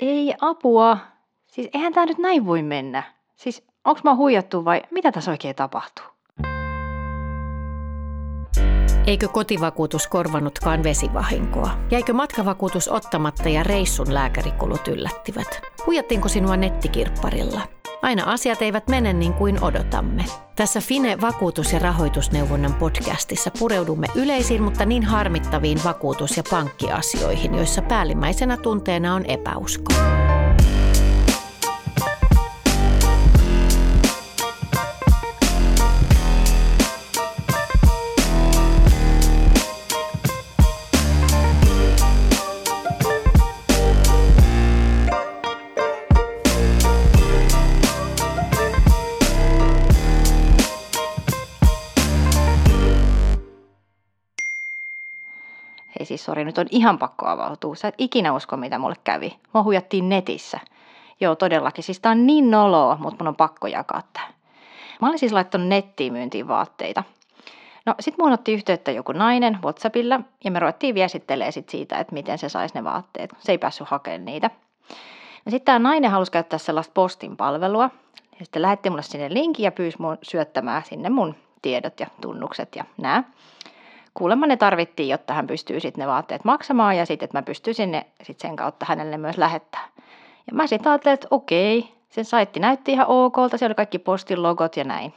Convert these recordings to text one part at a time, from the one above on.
Ei apua. Siis eihän tämä nyt näin voi mennä. Siis onks mä huijattu vai mitä tässä oikein tapahtuu? Eikö kotivakuutus korvannutkaan vesivahinkoa? Jäikö matkavakuutus ottamatta ja reissun lääkärikulut yllättivät? Huijattiinko sinua nettikirpparilla? Aina asiat eivät mene niin kuin odotamme. Tässä Fine vakuutus- ja rahoitusneuvonnan podcastissa pureudumme yleisiin, mutta niin harmittaviin vakuutus- ja pankkiasioihin, joissa päällimmäisenä tunteena on epäusko. Sori, nyt on ihan pakko avautua. Sä et ikinä usko, mitä mulle kävi. Mua huijattiin netissä. Joo, todellakin. Siis tää on niin noloa, mutta mun on pakko jakaa tää. Mä olin siis laittanut nettiin myyntiin vaatteita. No sit mun otti yhteyttä joku nainen Whatsappilla ja me ruvettiin viestittelee sit siitä, että miten se saisi ne vaatteet. Se ei päässyt hakemaan niitä. No sitten tämä nainen halusi käyttää sellaista postin palvelua. Ja sitten lähetti mulle sinne linkin ja pyysi mun syöttämään sinne mun tiedot ja tunnukset ja nää kuulemma ne tarvittiin, jotta hän pystyy sitten ne vaatteet maksamaan ja sitten, että mä pystyisin ne sit sen kautta hänelle myös lähettää. Ja mä sitten ajattelin, että okei, sen saitti näytti ihan okolta, siellä oli kaikki postin logot ja näin.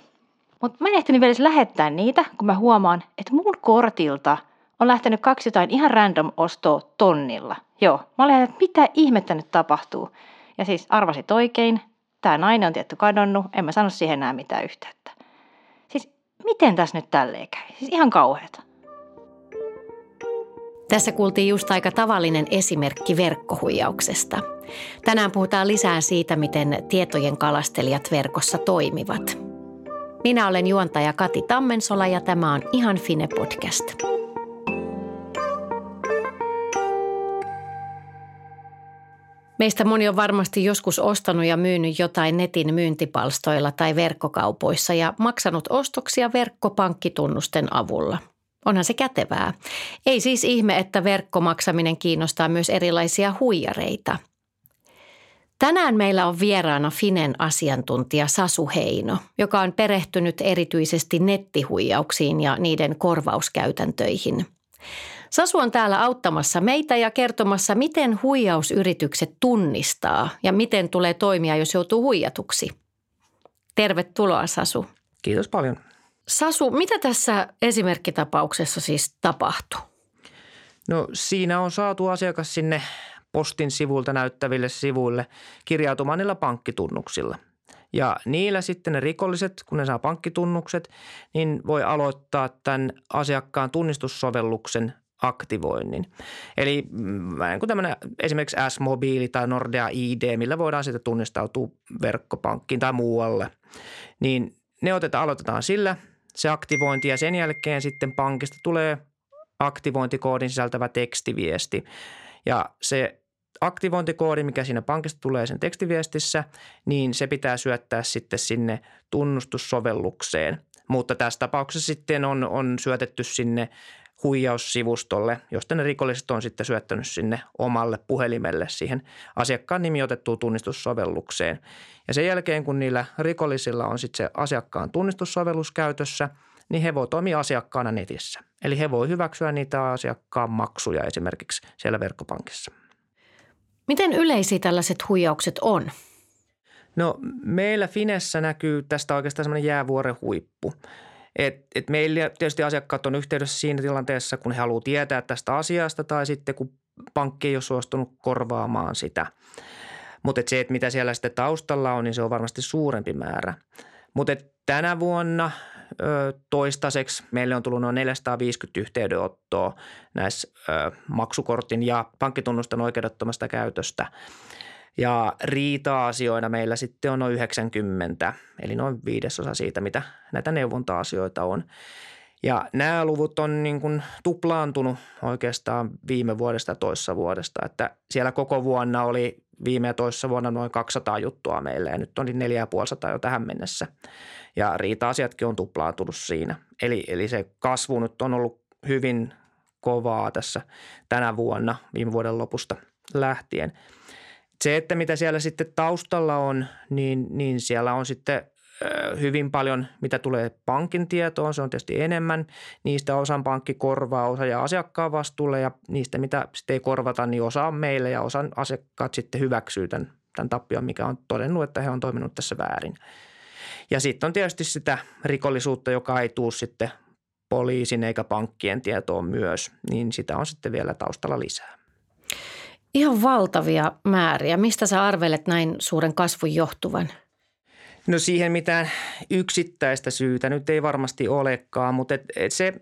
Mutta mä en ehtinyt vielä lähettää niitä, kun mä huomaan, että mun kortilta on lähtenyt kaksi jotain ihan random ostoa tonnilla. Joo, mä olin että mitä ihmettä nyt tapahtuu. Ja siis arvasit oikein, tämä nainen on tietty kadonnut, en mä sano siihen enää mitään yhteyttä. Siis miten tässä nyt tälleen käy? Siis ihan kauheata. Tässä kuultiin just aika tavallinen esimerkki verkkohuijauksesta. Tänään puhutaan lisää siitä, miten tietojen kalastelijat verkossa toimivat. Minä olen juontaja Kati Tammensola ja tämä on Ihan Fine podcast. Meistä moni on varmasti joskus ostanut ja myynyt jotain netin myyntipalstoilla tai verkkokaupoissa ja maksanut ostoksia verkkopankkitunnusten avulla – Onhan se kätevää. Ei siis ihme, että verkkomaksaminen kiinnostaa myös erilaisia huijareita. Tänään meillä on vieraana Finen asiantuntija Sasu Heino, joka on perehtynyt erityisesti nettihuijauksiin ja niiden korvauskäytäntöihin. Sasu on täällä auttamassa meitä ja kertomassa, miten huijausyritykset tunnistaa ja miten tulee toimia, jos joutuu huijatuksi. Tervetuloa Sasu. Kiitos paljon. Sasu, mitä tässä esimerkkitapauksessa siis tapahtui? No siinä on saatu asiakas sinne postin sivulta näyttäville sivuille kirjautumaan niillä pankkitunnuksilla. Ja niillä sitten ne rikolliset, kun ne saa pankkitunnukset, niin voi aloittaa tämän asiakkaan tunnistussovelluksen aktivoinnin. Eli mm, tämmöinen esimerkiksi S-mobiili tai Nordea ID, millä voidaan sitten tunnistautua verkkopankkiin tai muualle, niin ne otetaan, aloitetaan sillä se aktivointi ja sen jälkeen sitten pankista tulee aktivointikoodin sisältävä tekstiviesti. Ja se aktivointikoodi, mikä siinä pankista tulee sen tekstiviestissä, niin se pitää syöttää sitten sinne tunnustussovellukseen. Mutta tässä tapauksessa sitten on, on syötetty sinne huijaussivustolle, josta ne rikolliset on sitten syöttänyt sinne omalle puhelimelle siihen asiakkaan nimi otettuun tunnistussovellukseen. Ja sen jälkeen, kun niillä rikollisilla on sitten se asiakkaan tunnistussovellus käytössä, niin he voi toimia asiakkaana netissä. Eli he voi hyväksyä niitä asiakkaan maksuja esimerkiksi siellä verkkopankissa. Miten yleisiä tällaiset huijaukset on? No meillä Finessä näkyy tästä oikeastaan semmoinen jäävuoren huippu. Et, et meillä tietysti asiakkaat on yhteydessä siinä tilanteessa, kun he haluavat tietää tästä asiasta tai sitten kun pankki ei ole suostunut korvaamaan sitä. Mutta et se, että mitä siellä sitten taustalla on, niin se on varmasti suurempi määrä. Mutta tänä vuonna ö, toistaiseksi meille on tullut noin 450 yhteydenottoa näissä ö, maksukortin ja pankkitunnustan oikeudettomasta käytöstä – ja riita-asioina meillä sitten on noin 90, eli noin viidesosa siitä, mitä näitä neuvonta-asioita on. Ja nämä luvut on niin kuin tuplaantunut oikeastaan viime vuodesta toissa vuodesta, että siellä koko vuonna oli viime ja toissa vuonna noin 200 juttua meille ja nyt on 450 jo tähän mennessä. Ja riita-asiatkin on tuplaantunut siinä. Eli, eli se kasvu nyt on ollut hyvin kovaa tässä tänä vuonna viime vuoden lopusta lähtien – Se, että mitä siellä sitten taustalla on, niin, niin siellä on sitten hyvin paljon, mitä tulee pankin tietoon, se on tietysti enemmän. Niistä osan pankki korvaa, osa ja asiakkaan vastuulle ja niistä, mitä sitten ei korvata, niin osa on meille ja osan asiakkaat sitten hyväksyy tämän, tämän tappion, mikä on todennut, että he on toiminut tässä väärin. Ja sitten on tietysti sitä rikollisuutta, joka ei tule sitten poliisin eikä pankkien tietoon myös, niin sitä on sitten vielä taustalla lisää. Ihan valtavia määriä. Mistä sä arvelet näin suuren kasvun johtuvan? No siihen mitään yksittäistä syytä nyt ei varmasti olekaan, mutta et, et se,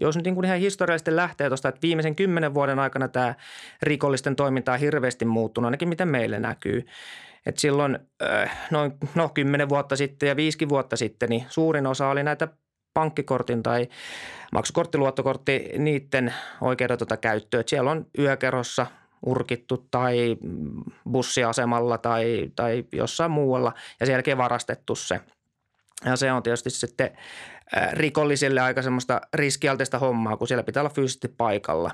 jos nyt niin kuin ihan historiallisesti lähtee tuosta, että viimeisen kymmenen vuoden aikana tämä rikollisten toiminta on hirveästi muuttunut, ainakin miten meille näkyy. Et silloin äh, noin no, kymmenen vuotta sitten ja viisikin vuotta sitten, niin suurin osa oli näitä pankkikortin tai maksukorttiluottokortti, niiden oikeudetonta käyttöä. Et siellä on yökerhossa urkittu tai bussiasemalla tai, tai jossain muualla ja sen jälkeen varastettu se. Ja se on tietysti sitten rikollisille aika semmoista riskialteista hommaa, kun siellä pitää olla fyysisesti paikalla.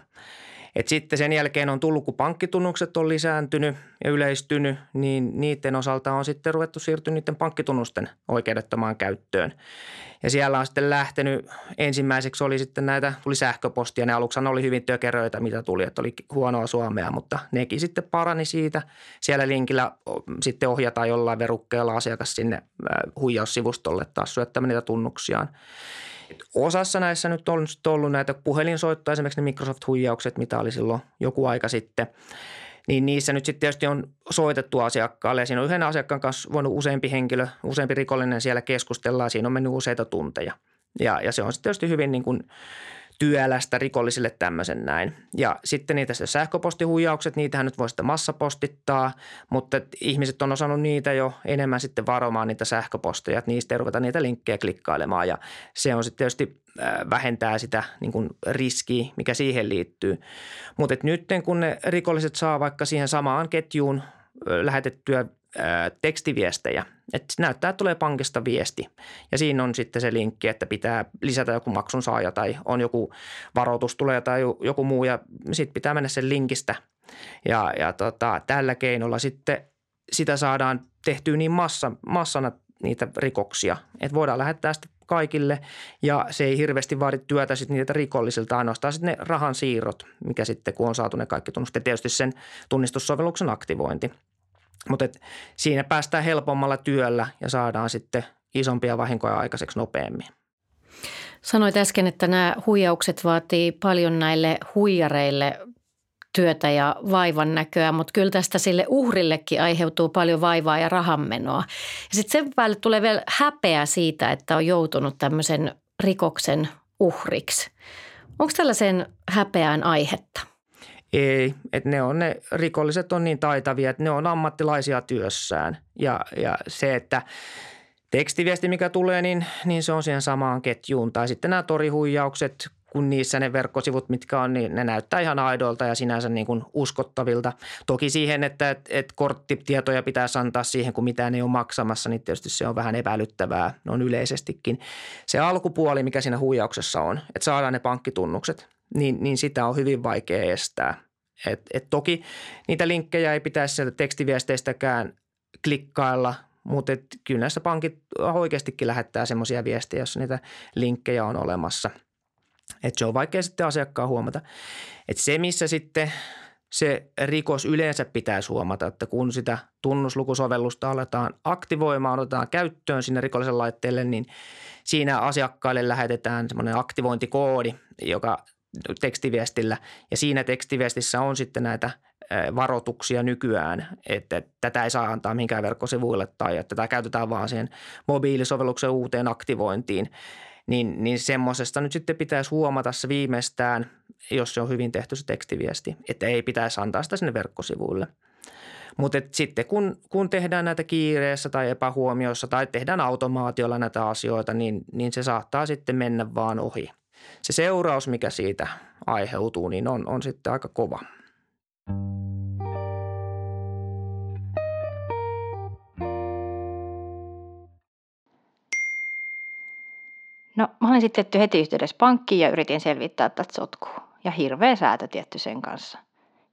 Et sitten sen jälkeen on tullut, kun pankkitunnukset on lisääntynyt ja yleistynyt, niin niiden osalta on sitten ruvettu siirtyä niiden pankkitunnusten oikeudettomaan käyttöön. Ja siellä on sitten lähtenyt, ensimmäiseksi oli sitten näitä, tuli sähköpostia, ne aluksi oli hyvin tökeröitä, mitä tuli, että oli huonoa suomea, mutta nekin sitten parani siitä. Siellä linkillä sitten ohjataan jollain verukkeella asiakas sinne huijaussivustolle taas syöttämään niitä tunnuksiaan. Osassa näissä nyt on ollut näitä puhelinsoittoja, esimerkiksi ne Microsoft-huijaukset, mitä oli silloin joku aika sitten – niin niissä nyt sitten tietysti on soitettu asiakkaalle ja siinä on yhden asiakkaan kanssa voinut useampi henkilö, useampi rikollinen siellä keskustella ja siinä on mennyt useita tunteja. Ja, ja se on sitten tietysti hyvin niin kuin työlästä rikollisille tämmöisen näin. Ja sitten niitä se sähköpostihuijaukset, niitähän nyt voi sitten massapostittaa, mutta ihmiset on osannut niitä jo enemmän sitten varomaan niitä sähköposteja, että niistä ei ruveta niitä linkkejä klikkailemaan ja se on sitten tietysti vähentää sitä niin kuin riskiä, mikä siihen liittyy. Mutta nyt kun ne rikolliset saa vaikka siihen samaan ketjuun lähetettyä tekstiviestejä. Että näyttää, että tulee pankista viesti. Ja siinä on sitten se linkki, että pitää lisätä joku maksun saaja tai on joku varoitus tulee tai joku muu. Ja sitten pitää mennä sen linkistä. Ja, ja tota, tällä keinolla sitten sitä saadaan tehtyä niin massa, massana niitä rikoksia, että voidaan lähettää sitten kaikille ja se ei hirveästi vaadi työtä sitten niitä rikollisilta, ainoastaan sitten ne rahan siirrot, mikä sitten kun on saatu ne kaikki tunnustet, tietysti sen tunnistussovelluksen aktivointi – mutta siinä päästään helpommalla työllä ja saadaan sitten isompia vahinkoja aikaiseksi nopeammin. Sanoit äsken, että nämä huijaukset vaatii paljon näille huijareille työtä ja vaivan näköä, mutta kyllä tästä sille uhrillekin aiheutuu paljon vaivaa ja rahanmenoa. Ja sitten sen päälle tulee vielä häpeä siitä, että on joutunut tämmöisen rikoksen uhriksi. Onko tällaisen häpeään aihetta? Ei, että ne on ne rikolliset on niin taitavia, että ne on ammattilaisia työssään ja, ja se, että tekstiviesti mikä tulee, niin, niin se on siihen samaan ketjuun. Tai sitten nämä torihuijaukset, kun niissä ne verkkosivut, mitkä on, niin ne näyttää ihan aidoilta ja sinänsä niin kuin uskottavilta. Toki siihen, että et, et korttitietoja pitää antaa siihen, kun mitään ei ole maksamassa, niin tietysti se on vähän epäilyttävää on yleisestikin. Se alkupuoli, mikä siinä huijauksessa on, että saadaan ne pankkitunnukset, niin, niin sitä on hyvin vaikea estää. Et, et toki niitä linkkejä ei pitäisi sieltä tekstiviesteistäkään klikkailla, mutta et kyllä näissä pankit oikeastikin lähettää semmoisia viestejä, jos niitä linkkejä on olemassa. Et se on vaikea sitten asiakkaan huomata. Et se, missä sitten se rikos yleensä pitäisi huomata, että kun sitä tunnuslukusovellusta aletaan aktivoimaan, otetaan käyttöön sinne rikollisen laitteelle, niin siinä asiakkaille lähetetään semmoinen aktivointikoodi, joka tekstiviestillä ja siinä tekstiviestissä on sitten näitä varoituksia nykyään, että tätä ei saa antaa minkään verkkosivuille tai että tätä käytetään vaan siihen mobiilisovelluksen uuteen aktivointiin. Niin, niin semmoisesta nyt sitten pitäisi huomata se viimeistään, jos se on hyvin tehty se tekstiviesti, että ei pitäisi antaa sitä sinne verkkosivuille. Mutta sitten kun, kun tehdään näitä kiireessä tai epähuomioissa tai tehdään automaatiolla näitä asioita, niin, niin se saattaa sitten mennä vaan ohi – se seuraus, mikä siitä aiheutuu, niin on, on sitten aika kova. No mä olin sitten heti yhteydessä pankkiin ja yritin selvittää tätä sotkua. Ja hirveä säätö tietty sen kanssa.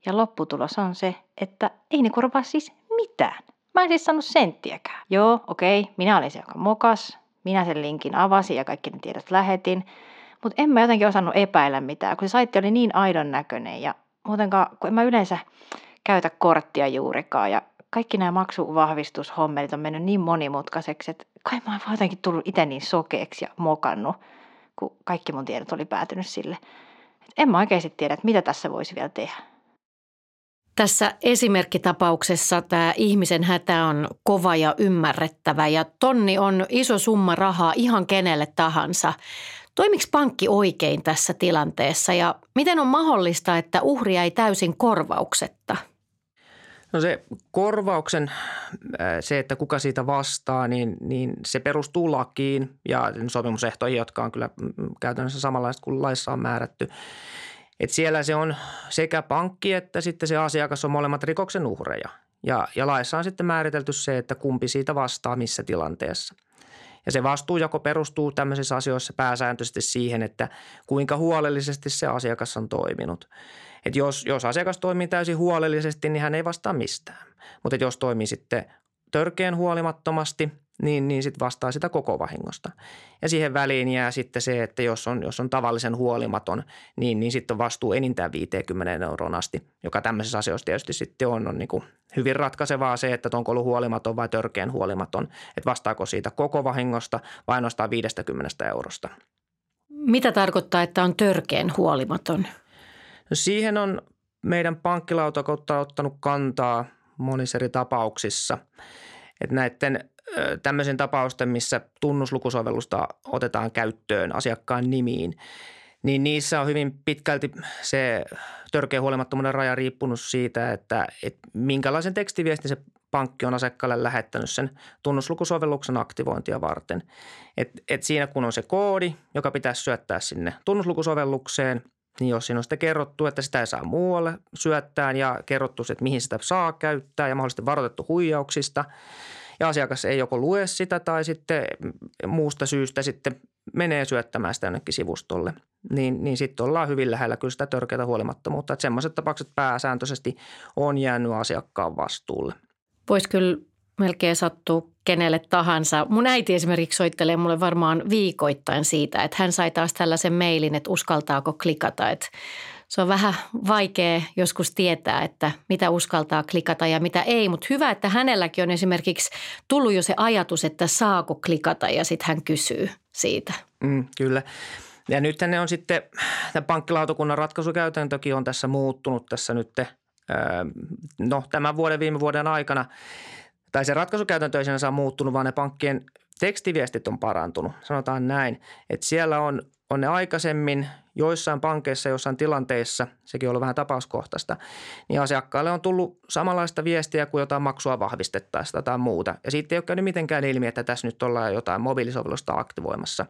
Ja lopputulos on se, että ei ne korvaa siis mitään. Mä en siis saanut senttiäkään. Joo, okei, okay, minä olin se, joka mokas. Minä sen linkin avasin ja kaikki ne tiedot lähetin. Mutta en mä jotenkin osannut epäillä mitään, kun se saitti oli niin aidon näköinen ja muutenkaan, kun en mä yleensä käytä korttia juurikaan ja kaikki nämä maksuvahvistushommelit on mennyt niin monimutkaiseksi, että kai mä oon jotenkin tullut itse niin sokeeksi ja mokannut, kun kaikki mun tiedot oli päätynyt sille. Et en mä oikeasti tiedä, että mitä tässä voisi vielä tehdä. Tässä esimerkkitapauksessa tämä ihmisen hätä on kova ja ymmärrettävä ja tonni on iso summa rahaa ihan kenelle tahansa. Toimiks pankki oikein tässä tilanteessa ja miten on mahdollista, että uhria ei täysin korvauksetta? No se korvauksen, se, että kuka siitä vastaa, niin, niin se perustuu lakiin ja sopimusehtoihin, jotka on kyllä mm, käytännössä samanlaiset kuin laissa on määrätty. Et siellä se on sekä pankki että sitten se asiakas on molemmat rikoksen uhreja. Ja, ja laissa on sitten määritelty se, että kumpi siitä vastaa missä tilanteessa. Ja se vastuujako perustuu tämmöisissä asioissa pääsääntöisesti siihen, että kuinka huolellisesti se asiakas on toiminut. Et jos, jos asiakas toimii täysin huolellisesti, niin hän ei vastaa mistään. Mutta jos toimii sitten törkeän huolimattomasti – niin, niin sitten vastaa sitä koko vahingosta. Ja siihen väliin jää sitten se, että jos on, jos on tavallisen huolimaton, niin, niin sitten on vastuu enintään 50 euroon asti, joka tämmöisessä asioissa tietysti sitten on, on niin kuin hyvin ratkaisevaa se, että onko ollut huolimaton vai törkeän huolimaton, että vastaako siitä koko vahingosta vai ainoastaan 50 eurosta. Mitä tarkoittaa, että on törkeän huolimaton? No siihen on meidän pankkilautakunta ottanut kantaa monissa eri tapauksissa. Että näiden tämmöisen tapausten, missä tunnuslukusovellusta otetaan käyttöön asiakkaan nimiin, niin niissä on hyvin pitkälti se törkeä huolimattomuuden raja riippunut siitä, että, että minkälaisen tekstiviestin se pankki on asiakkaalle lähettänyt sen tunnuslukusovelluksen aktivointia varten. Et, et siinä kun on se koodi, joka pitäisi syöttää sinne tunnuslukusovellukseen, niin jos siinä on sitten kerrottu, että sitä ei saa muualle syöttää ja kerrottu, että mihin sitä saa käyttää ja mahdollisesti varoitettu huijauksista – ja asiakas ei joko lue sitä tai sitten muusta syystä sitten menee syöttämään sitä jonnekin sivustolle, niin, niin sitten ollaan hyvin lähellä kyllä sitä törkeää huolimattomuutta. Että semmoiset tapaukset pääsääntöisesti on jäänyt asiakkaan vastuulle. Voisi kyllä melkein sattua kenelle tahansa. Mun äiti esimerkiksi soittelee mulle varmaan viikoittain siitä, että hän sai taas tällaisen mailin, että uskaltaako klikata. Että se on vähän vaikea joskus tietää, että mitä uskaltaa klikata ja mitä ei, mutta hyvä, että hänelläkin on esimerkiksi tullut jo se ajatus, että saako klikata ja sitten hän kysyy siitä. Mm, kyllä. Ja nyt ne on sitten, tämä pankkilautakunnan ratkaisukäytäntökin on tässä muuttunut tässä nyt, no tämän vuoden, viime vuoden aikana. Tai se ratkaisukäytäntö ei sinänsä muuttunut, vaan ne pankkien tekstiviestit on parantunut. Sanotaan näin, että siellä on, on ne aikaisemmin joissain pankeissa, jossain tilanteissa, sekin on ollut vähän tapauskohtaista, niin asiakkaalle on tullut samanlaista viestiä kuin jotain maksua vahvistettaessa tai muuta. Ja siitä ei ole käynyt mitenkään ilmi, että tässä nyt ollaan jotain mobiilisovellusta aktivoimassa.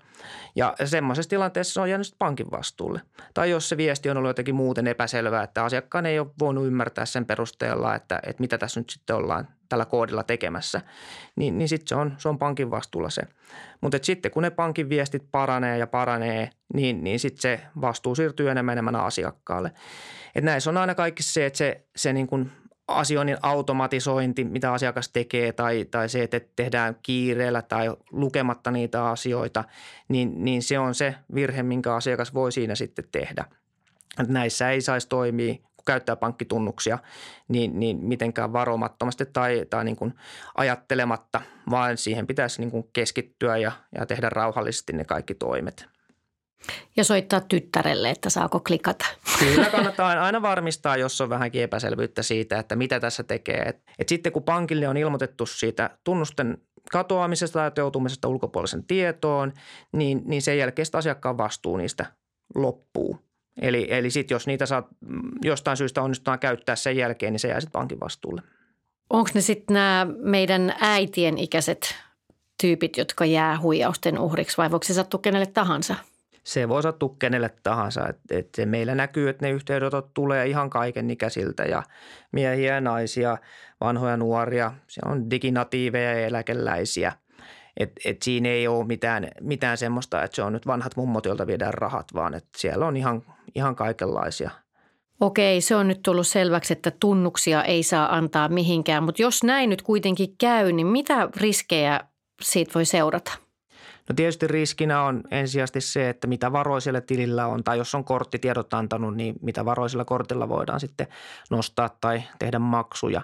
Ja semmoisessa tilanteessa se on jäänyt pankin vastuulle. Tai jos se viesti on ollut jotenkin muuten epäselvää, että asiakkaan ei ole voinut ymmärtää sen perusteella, että, että mitä tässä nyt sitten ollaan tällä koodilla tekemässä, niin, niin sitten se on, se on pankin vastuulla se. Mutta sitten kun ne pankin viestit paranee ja paranee, niin, niin sitten se vastuu siirtyy enemmän enemmän asiakkaalle. Et näissä on aina kaikki se, että se, se niin kuin asioinnin automatisointi, mitä asiakas tekee tai, tai se, että tehdään kiireellä tai lukematta niitä asioita, niin, niin se on se virhe, minkä asiakas voi siinä sitten tehdä. Et näissä ei saisi toimia käyttää pankkitunnuksia niin, niin mitenkään varomattomasti tai, tai niin kuin ajattelematta, vaan siihen pitäisi niin kuin keskittyä ja, ja tehdä rauhallisesti ne kaikki toimet. Ja soittaa tyttärelle, että saako klikata. Kyllä kannattaa aina varmistaa, jos on vähänkin epäselvyyttä siitä, että mitä tässä tekee. Et, et sitten kun pankille on ilmoitettu siitä tunnusten katoamisesta tai teutumisesta ulkopuolisen tietoon, niin, niin sen jälkeen asiakkaan vastuu niistä loppuu. Eli, eli sitten jos niitä saa jostain syystä onnistutaan käyttää sen jälkeen, niin se jää sitten pankin vastuulle. Onko ne sitten nämä meidän äitien ikäiset tyypit, jotka jää huijausten uhriksi vai voiko se sattua kenelle tahansa? Se voi sattua kenelle tahansa. Et, et se meillä näkyy, että ne yhteydenotot tulee ihan kaiken ikäisiltä ja miehiä ja naisia, vanhoja nuoria. Se on diginatiiveja ja eläkeläisiä – et, et siinä ei ole mitään, mitään semmoista, että se on nyt vanhat mummot, joilta viedään rahat, vaan että siellä on ihan, ihan kaikenlaisia. Okei, se on nyt tullut selväksi, että tunnuksia ei saa antaa mihinkään, mutta jos näin nyt kuitenkin käy, niin mitä riskejä siitä voi seurata? No tietysti riskinä on ensisijaisesti se, että mitä varoisella tilillä on tai jos on korttitiedot antanut, niin mitä varoisella kortilla voidaan sitten nostaa tai tehdä maksuja.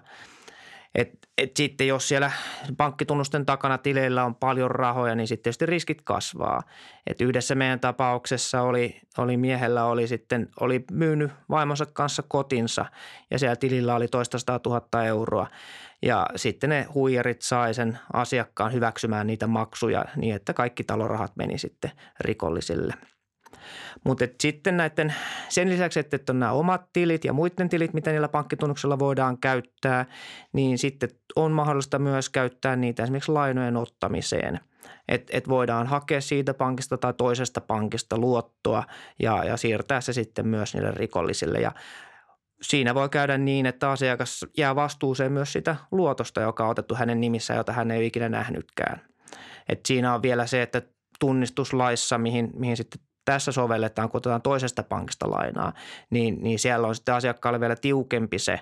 Et, et sitten jos siellä pankkitunnusten takana tileillä on paljon rahoja, niin sitten tietysti riskit kasvaa. Et yhdessä meidän tapauksessa oli, oli miehellä oli sitten oli myynyt vaimonsa kanssa kotinsa ja siellä tilillä oli toista tuhatta euroa. Ja sitten ne huijarit sai sen asiakkaan hyväksymään niitä maksuja niin, että kaikki talorahat meni sitten rikollisille – mutta sitten näiden, sen lisäksi, että on nämä omat tilit ja muiden tilit, mitä niillä pankkitunnuksella voidaan käyttää, niin sitten on mahdollista myös käyttää niitä esimerkiksi lainojen ottamiseen. Että et voidaan hakea siitä pankista tai toisesta pankista luottoa ja, ja siirtää se sitten myös niille rikollisille. Ja siinä voi käydä niin, että asiakas jää vastuuseen myös sitä luotosta, joka on otettu hänen nimissään, jota hän ei ole ikinä nähnytkään. Et siinä on vielä se, että tunnistuslaissa, mihin, mihin sitten tässä sovelletaan, kun otetaan toisesta pankista lainaa, niin, niin siellä on sitten asiakkaalle vielä tiukempi se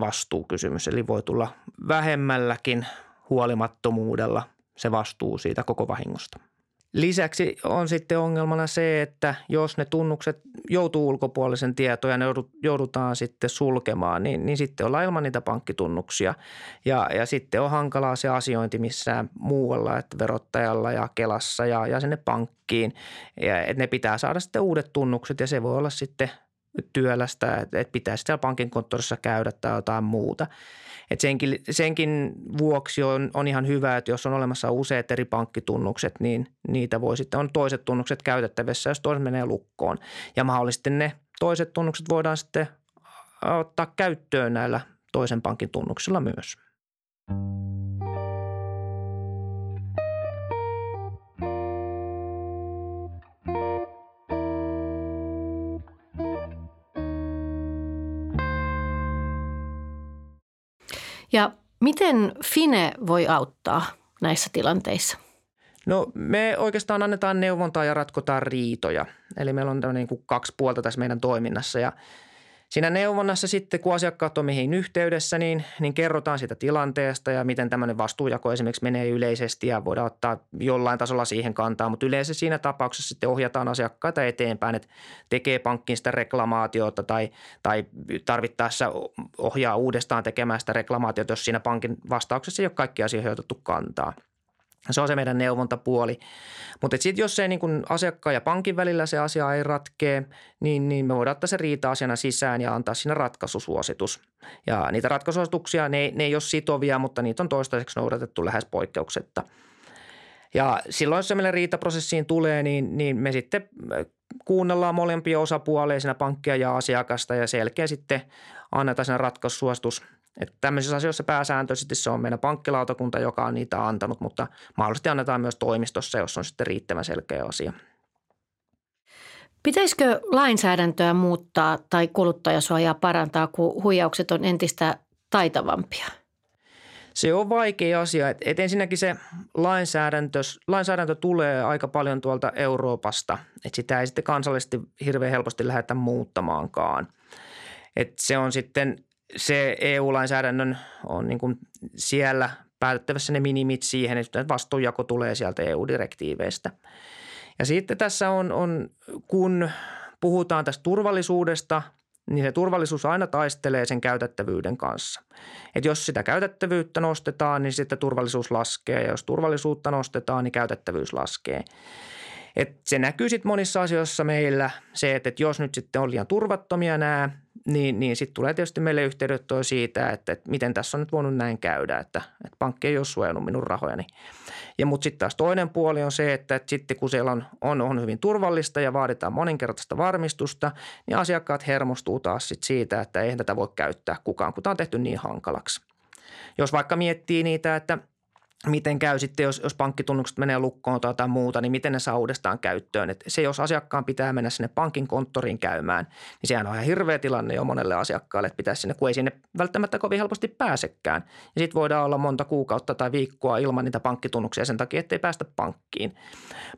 vastuukysymys. Eli voi tulla vähemmälläkin huolimattomuudella se vastuu siitä koko vahingosta. Lisäksi on sitten ongelmana se, että jos ne tunnukset joutuu ulkopuolisen tietoja ja ne joudutaan sitten sulkemaan, niin, niin sitten ollaan ilman niitä pankkitunnuksia. Ja, ja sitten on hankalaa se asiointi missään muualla, että verottajalla ja Kelassa ja, ja sinne pankkiin. Ja että ne pitää saada sitten uudet tunnukset ja se voi olla sitten työlästä, että, että pitää siellä pankin konttorissa käydä tai jotain muuta – et senkin, senkin vuoksi on, on ihan hyvä, että jos on olemassa useat eri pankkitunnukset, niin niitä voi sitten, on toiset tunnukset käytettävissä, jos toiset menee lukkoon. Ja mahdollisesti ne toiset tunnukset voidaan sitten ottaa käyttöön näillä toisen pankin tunnuksilla myös. Ja miten Fine voi auttaa näissä tilanteissa? No me oikeastaan annetaan neuvontaa ja ratkotaan riitoja. Eli meillä on niin kuin kaksi puolta tässä meidän toiminnassa ja Siinä neuvonnassa sitten, kun asiakkaat on mihin yhteydessä, niin, niin kerrotaan siitä tilanteesta ja miten tämmöinen vastuujako esimerkiksi menee yleisesti ja voidaan ottaa jollain tasolla siihen kantaa. Mutta yleensä siinä tapauksessa sitten ohjataan asiakkaita eteenpäin, että tekee pankkiin sitä reklamaatiota tai, tai tarvittaessa ohjaa uudestaan tekemään sitä reklamaatiota, jos siinä pankin vastauksessa ei ole kaikki asioihin otettu kantaa – se on se meidän neuvontapuoli. Mutta sitten jos se niin kun asiakkaan ja pankin välillä se asia ei ratkee, niin, niin me voidaan ottaa se riita-asiana sisään ja antaa siinä ratkaisusuositus. Ja niitä ratkaisusuosituksia, ne, ne ei ole sitovia, mutta niitä on toistaiseksi noudatettu lähes poikkeuksetta. Ja silloin, jos se meille riitaprosessiin tulee, niin, niin me sitten kuunnellaan molempia osapuolia, siinä pankkia ja asiakasta ja selkeä sitten annetaan siinä ratkaisusuositus – että tämmöisissä asioissa pääsääntöisesti se on meidän pankkilautakunta, joka on niitä antanut, mutta mahdollisesti annetaan myös toimistossa, jos on sitten riittävän selkeä asia. Pitäisikö lainsäädäntöä muuttaa tai kuluttajasuojaa parantaa, kun huijaukset on entistä taitavampia? Se on vaikea asia. Et, et ensinnäkin se lainsäädäntö, lainsäädäntö tulee aika paljon tuolta Euroopasta, että sitä ei sitten kansallisesti hirveän helposti lähdetä muuttamaankaan. Et se on sitten se EU-lainsäädännön on niin kuin siellä päätettävässä ne minimit siihen, että vastuunjako tulee sieltä EU-direktiiveistä. Ja sitten tässä on, on kun puhutaan tästä turvallisuudesta, niin se turvallisuus aina taistelee sen käytettävyyden kanssa. Et jos sitä käytettävyyttä nostetaan, niin sitten turvallisuus laskee ja jos turvallisuutta nostetaan, niin käytettävyys laskee. Et se näkyy sitten monissa asioissa meillä se, että jos nyt sitten on liian turvattomia nämä niin, niin sitten tulee tietysti meille yhteydenottoa siitä, että, että miten tässä on nyt voinut näin käydä, että, että pankki ei ole suojannut minun rahojani. Ja mutta sitten taas toinen puoli on se, että, että sitten kun siellä on, on, on hyvin turvallista ja vaaditaan moninkertaista varmistusta, niin asiakkaat hermostuu taas sit siitä, että ei tätä voi käyttää kukaan, kun tämä on tehty niin hankalaksi. Jos vaikka miettii niitä, että miten käy sitten, jos, jos pankkitunnukset menee lukkoon tai jotain muuta, niin miten ne saa uudestaan käyttöön. Et se, jos asiakkaan pitää mennä sinne pankin konttoriin käymään, niin sehän on ihan hirveä tilanne jo monelle asiakkaalle, että pitäisi sinne, kun ei sinne välttämättä kovin helposti pääsekään. Ja sitten voidaan olla monta kuukautta tai viikkoa ilman niitä pankkitunnuksia sen takia, ettei päästä pankkiin.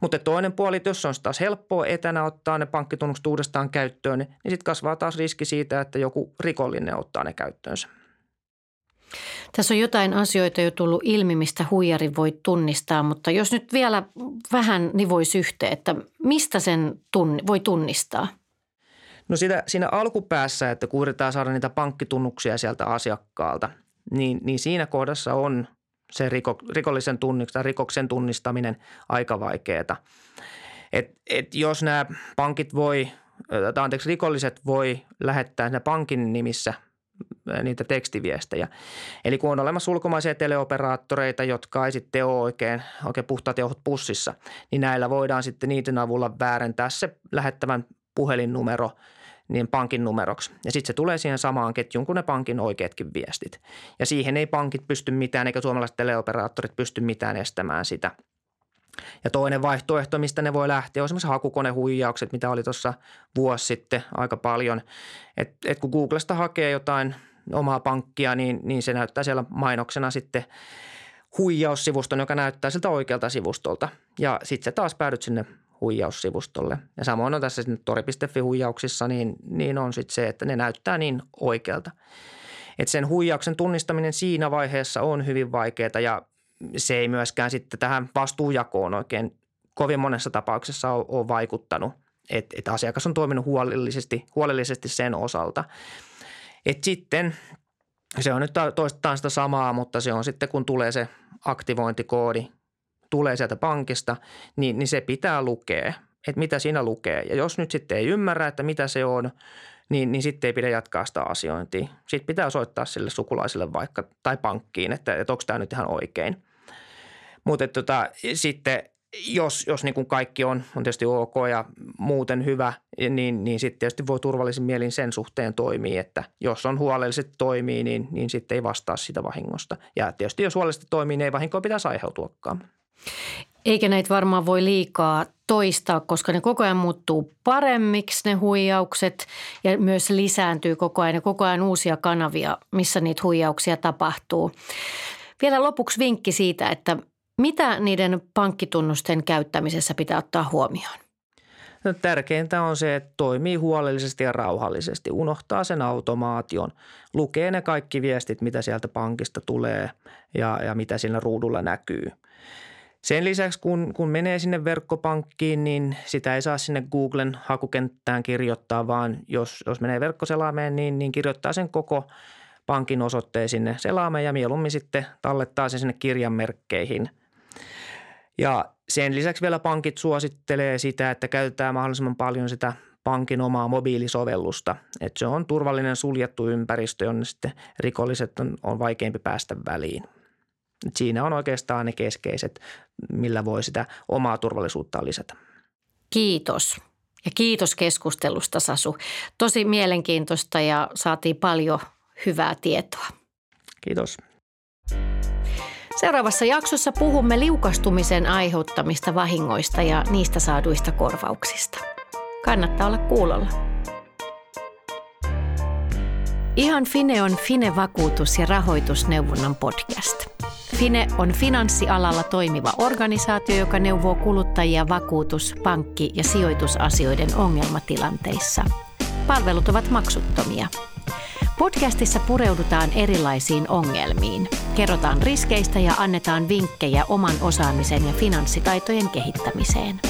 Mutta toinen puoli, että jos on taas helppoa etänä ottaa ne pankkitunnukset uudestaan käyttöön, niin sitten kasvaa taas riski siitä, että joku rikollinen ottaa ne käyttöönsä. Tässä on jotain asioita jo tullut ilmi, mistä huijari voi tunnistaa, mutta jos nyt vielä vähän nivoisi yhteen, että mistä sen tunni, voi tunnistaa? No sitä, siinä alkupäässä, että kun yritetään saada niitä pankkitunnuksia sieltä asiakkaalta, niin, niin siinä kohdassa on se riko, rikollisen tunnistaminen, rikoksen tunnistaminen aika vaikeaa. Et, et jos nämä pankit voi, tai anteeksi, rikolliset voi lähettää ne pankin nimissä – niitä tekstiviestejä. Eli kun on olemassa ulkomaisia teleoperaattoreita, jotka ei sitten ole oikein, oikein puhtaat jauhot pussissa, niin näillä voidaan sitten niiden avulla väärentää se lähettävän puhelinnumero niin pankin numeroksi. Ja sitten se tulee siihen samaan ketjuun kuin ne pankin oikeatkin viestit. Ja siihen ei pankit pysty mitään, eikä suomalaiset teleoperaattorit pysty mitään estämään sitä – ja toinen vaihtoehto, mistä ne voi lähteä, on esimerkiksi hakukonehuijaukset, mitä oli tuossa vuosi sitten aika paljon. Et, et kun Googlesta hakee jotain omaa pankkia, niin, niin se näyttää siellä mainoksena sitten huijaussivuston, joka näyttää siltä oikealta sivustolta. Ja sitten se taas päädyt sinne huijaussivustolle. Ja samoin on tässä tori.fi-huijauksissa, niin, niin on sitten se, että ne näyttää niin oikealta. Että sen huijauksen tunnistaminen siinä vaiheessa on hyvin vaikeaa ja se ei myöskään sitten tähän vastuujakoon oikein kovin monessa tapauksessa ole, vaikuttanut, että, että asiakas on toiminut huolellisesti, huolellisesti sen osalta. Et sitten se on nyt toistetaan sitä samaa, mutta se on sitten kun tulee se aktivointikoodi, tulee sieltä pankista, niin, niin se pitää lukea, että mitä siinä lukee. Ja jos nyt sitten ei ymmärrä, että mitä se on, niin, niin sitten ei pidä jatkaa sitä asiointia. Sitten pitää soittaa sille sukulaiselle vaikka tai pankkiin, että, että onko tämä nyt ihan oikein. Mutta tota, sitten jos, jos niin kuin kaikki on, on tietysti ok ja muuten hyvä, niin, niin sitten tietysti voi turvallisin mielin sen suhteen toimia, että jos on huolellisesti toimii, niin, niin sitten ei vastaa sitä vahingosta. Ja tietysti jos huolellisesti toimii, niin ei vahinkoa pitäisi aiheutuakaan. Eikä näitä varmaan voi liikaa toistaa, koska ne koko ajan muuttuu paremmiksi ne huijaukset ja myös lisääntyy koko ajan ja koko ajan uusia kanavia, missä niitä huijauksia tapahtuu. Vielä lopuksi vinkki siitä, että mitä niiden pankkitunnusten käyttämisessä pitää ottaa huomioon? No, tärkeintä on se, että toimii huolellisesti ja rauhallisesti. Unohtaa sen automaation. Lukee ne kaikki viestit, mitä sieltä pankista tulee ja, ja mitä siinä ruudulla näkyy. Sen lisäksi, kun, kun menee sinne verkkopankkiin, niin sitä ei saa sinne Googlen hakukenttään kirjoittaa, vaan jos, jos menee verkkoselaameen, niin, niin kirjoittaa sen koko pankin osoitteen sinne selaameen ja mieluummin sitten tallettaa sen sinne kirjanmerkkeihin – ja sen lisäksi vielä pankit suosittelee sitä, että käytetään mahdollisimman paljon sitä pankin omaa mobiilisovellusta. Että se on turvallinen suljettu ympäristö, jonne sitten rikolliset on, on vaikeampi päästä väliin. Et siinä on oikeastaan ne keskeiset, millä voi sitä omaa turvallisuutta lisätä. Kiitos. Ja kiitos keskustelusta Sasu. Tosi mielenkiintoista ja saatiin paljon hyvää tietoa. Kiitos. Seuraavassa jaksossa puhumme liukastumisen aiheuttamista vahingoista ja niistä saaduista korvauksista. Kannattaa olla kuulolla. Ihan Fine on Fine-vakuutus- ja rahoitusneuvonnan podcast. Fine on finanssialalla toimiva organisaatio, joka neuvoo kuluttajia vakuutus-, pankki- ja sijoitusasioiden ongelmatilanteissa. Palvelut ovat maksuttomia. Podcastissa pureudutaan erilaisiin ongelmiin. Kerrotaan riskeistä ja annetaan vinkkejä oman osaamisen ja finanssitaitojen kehittämiseen.